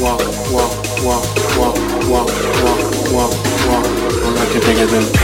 walk, walk, walk, walk, walk, walk, walk, walk, walk. All I can think is in.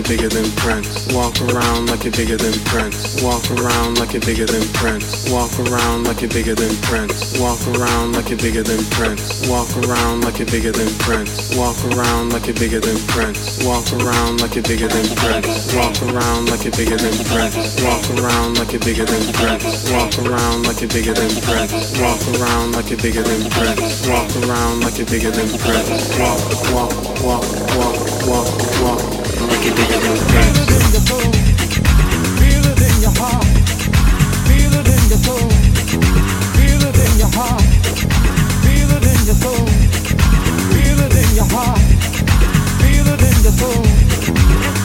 you're bigger than Prince. Walk around like you're bigger than Prince. Walk around like you're bigger than Prince. Walk around like you're bigger than Prince. Walk around like you're bigger than Prince. Walk around like you're bigger than Prince. Walk around like you're bigger than Prince. Walk around like you're bigger than Prince. Walk around like you're bigger than Prince. Walk around like you're bigger than Prince. Walk around like you're bigger than Prince. Walk around like you're bigger than Prince. Walk around like you're bigger than Prince. Walk, walk, walk, walk, walk, walk. Feel it in your soul. Feel it in your heart. Feel it in your soul. Feel it in your heart. Feel it in your soul. Feel it in your heart. Feel it in your soul.